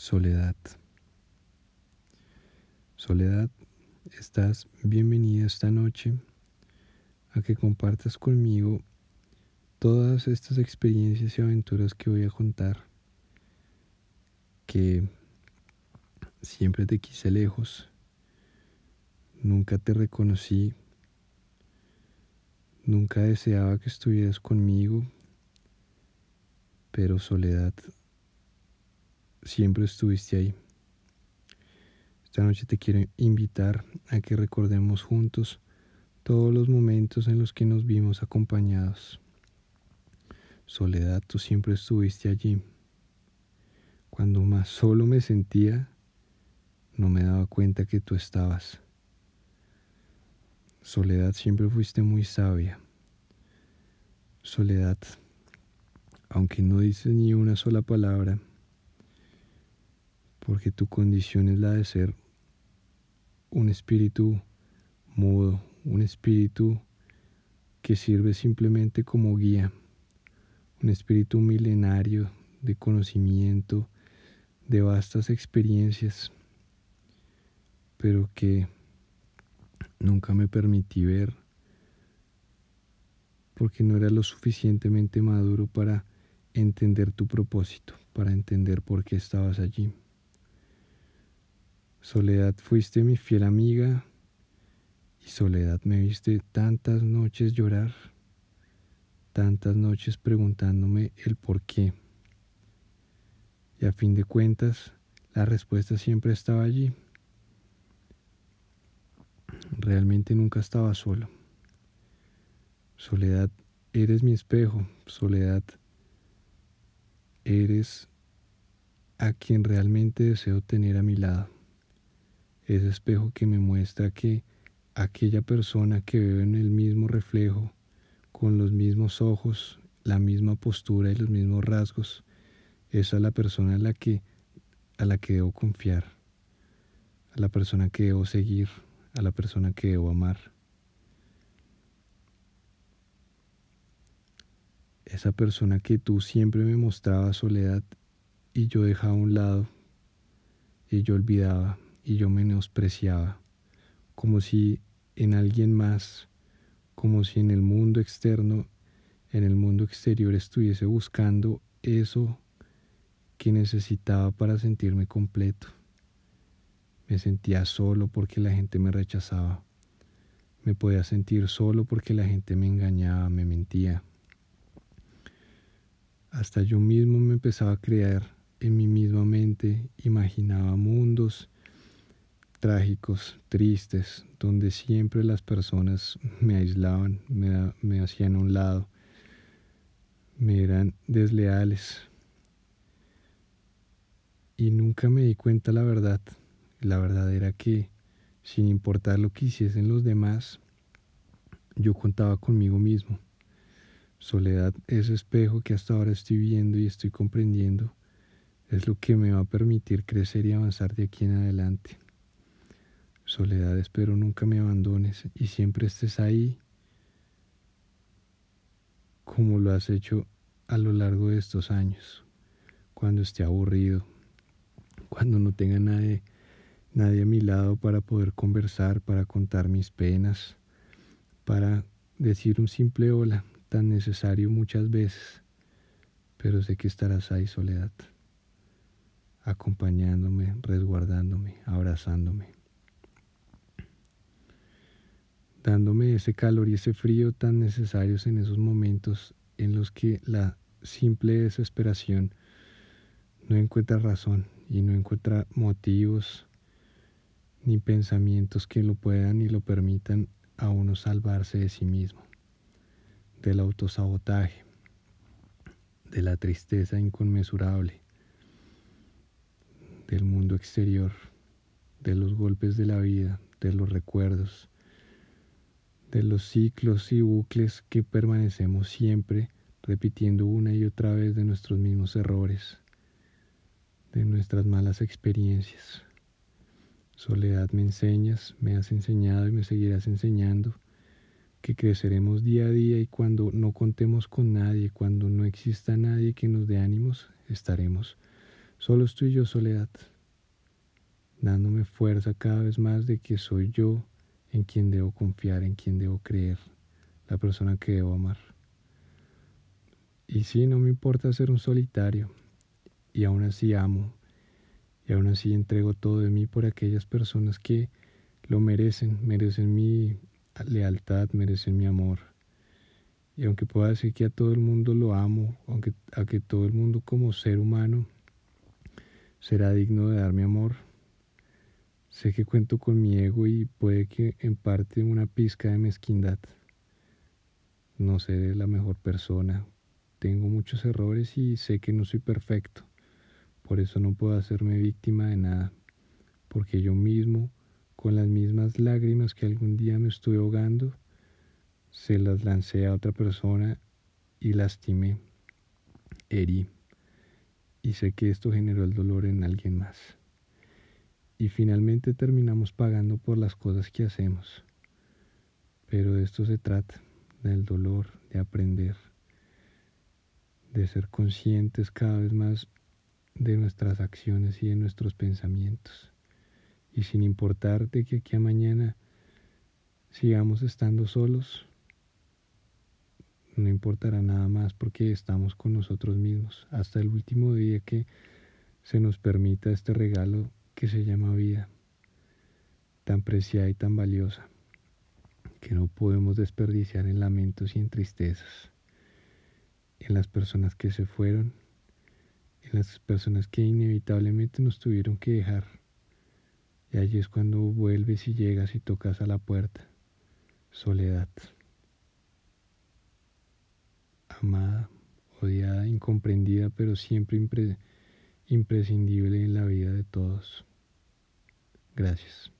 Soledad. Soledad, estás bienvenida esta noche a que compartas conmigo todas estas experiencias y aventuras que voy a contar, que siempre te quise lejos, nunca te reconocí, nunca deseaba que estuvieras conmigo, pero soledad siempre estuviste ahí. Esta noche te quiero invitar a que recordemos juntos todos los momentos en los que nos vimos acompañados. Soledad, tú siempre estuviste allí. Cuando más solo me sentía, no me daba cuenta que tú estabas. Soledad, siempre fuiste muy sabia. Soledad, aunque no dices ni una sola palabra, porque tu condición es la de ser un espíritu mudo, un espíritu que sirve simplemente como guía, un espíritu milenario de conocimiento, de vastas experiencias, pero que nunca me permití ver porque no era lo suficientemente maduro para entender tu propósito, para entender por qué estabas allí. Soledad, fuiste mi fiel amiga y Soledad me viste tantas noches llorar, tantas noches preguntándome el por qué. Y a fin de cuentas, la respuesta siempre estaba allí. Realmente nunca estaba solo. Soledad, eres mi espejo. Soledad, eres a quien realmente deseo tener a mi lado ese espejo que me muestra que aquella persona que veo en el mismo reflejo, con los mismos ojos, la misma postura y los mismos rasgos, es la persona a la que, a la que debo confiar, a la persona que debo seguir, a la persona que debo amar. Esa persona que tú siempre me mostrabas soledad y yo dejaba a un lado y yo olvidaba y yo menospreciaba, como si en alguien más, como si en el mundo externo, en el mundo exterior estuviese buscando eso que necesitaba para sentirme completo. Me sentía solo porque la gente me rechazaba. Me podía sentir solo porque la gente me engañaba, me mentía. Hasta yo mismo me empezaba a crear en mi misma mente, imaginaba mundos trágicos, tristes, donde siempre las personas me aislaban, me, me hacían a un lado, me eran desleales. Y nunca me di cuenta la verdad. La verdad era que, sin importar lo que hiciesen los demás, yo contaba conmigo mismo. Soledad, ese espejo que hasta ahora estoy viendo y estoy comprendiendo, es lo que me va a permitir crecer y avanzar de aquí en adelante. Soledad, espero nunca me abandones y siempre estés ahí como lo has hecho a lo largo de estos años, cuando esté aburrido, cuando no tenga nadie, nadie a mi lado para poder conversar, para contar mis penas, para decir un simple hola, tan necesario muchas veces, pero sé que estarás ahí, soledad, acompañándome, resguardándome, abrazándome dándome ese calor y ese frío tan necesarios en esos momentos en los que la simple desesperación no encuentra razón y no encuentra motivos ni pensamientos que lo puedan y lo permitan a uno salvarse de sí mismo, del autosabotaje, de la tristeza inconmensurable, del mundo exterior, de los golpes de la vida, de los recuerdos, de los ciclos y bucles que permanecemos siempre repitiendo una y otra vez de nuestros mismos errores, de nuestras malas experiencias. Soledad me enseñas, me has enseñado y me seguirás enseñando que creceremos día a día y cuando no contemos con nadie, cuando no exista nadie que nos dé ánimos, estaremos Solo estoy yo, soledad, dándome fuerza cada vez más de que soy yo en quien debo confiar, en quien debo creer, la persona que debo amar. Y sí, no me importa ser un solitario, y aún así amo, y aún así entrego todo de mí por aquellas personas que lo merecen, merecen mi lealtad, merecen mi amor. Y aunque pueda decir que a todo el mundo lo amo, aunque a que todo el mundo como ser humano será digno de dar mi amor, sé que cuento con mi ego y puede que en parte una pizca de mezquindad. No seré la mejor persona, tengo muchos errores y sé que no soy perfecto. Por eso no puedo hacerme víctima de nada, porque yo mismo, con las mismas lágrimas que algún día me estuve ahogando, se las lancé a otra persona y lastimé, herí, y sé que esto generó el dolor en alguien más. Y finalmente terminamos pagando por las cosas que hacemos. Pero de esto se trata, del dolor, de aprender, de ser conscientes cada vez más de nuestras acciones y de nuestros pensamientos. Y sin importar de que aquí a mañana sigamos estando solos, no importará nada más porque estamos con nosotros mismos hasta el último día que se nos permita este regalo que se llama vida, tan preciada y tan valiosa, que no podemos desperdiciar en lamentos y en tristezas, en las personas que se fueron en las personas que inevitablemente nos tuvieron que dejar. Y allí es cuando vuelves y llegas y tocas a la puerta. Soledad. Amada, odiada, incomprendida, pero siempre imprescindible en la vida de todos. Gracias.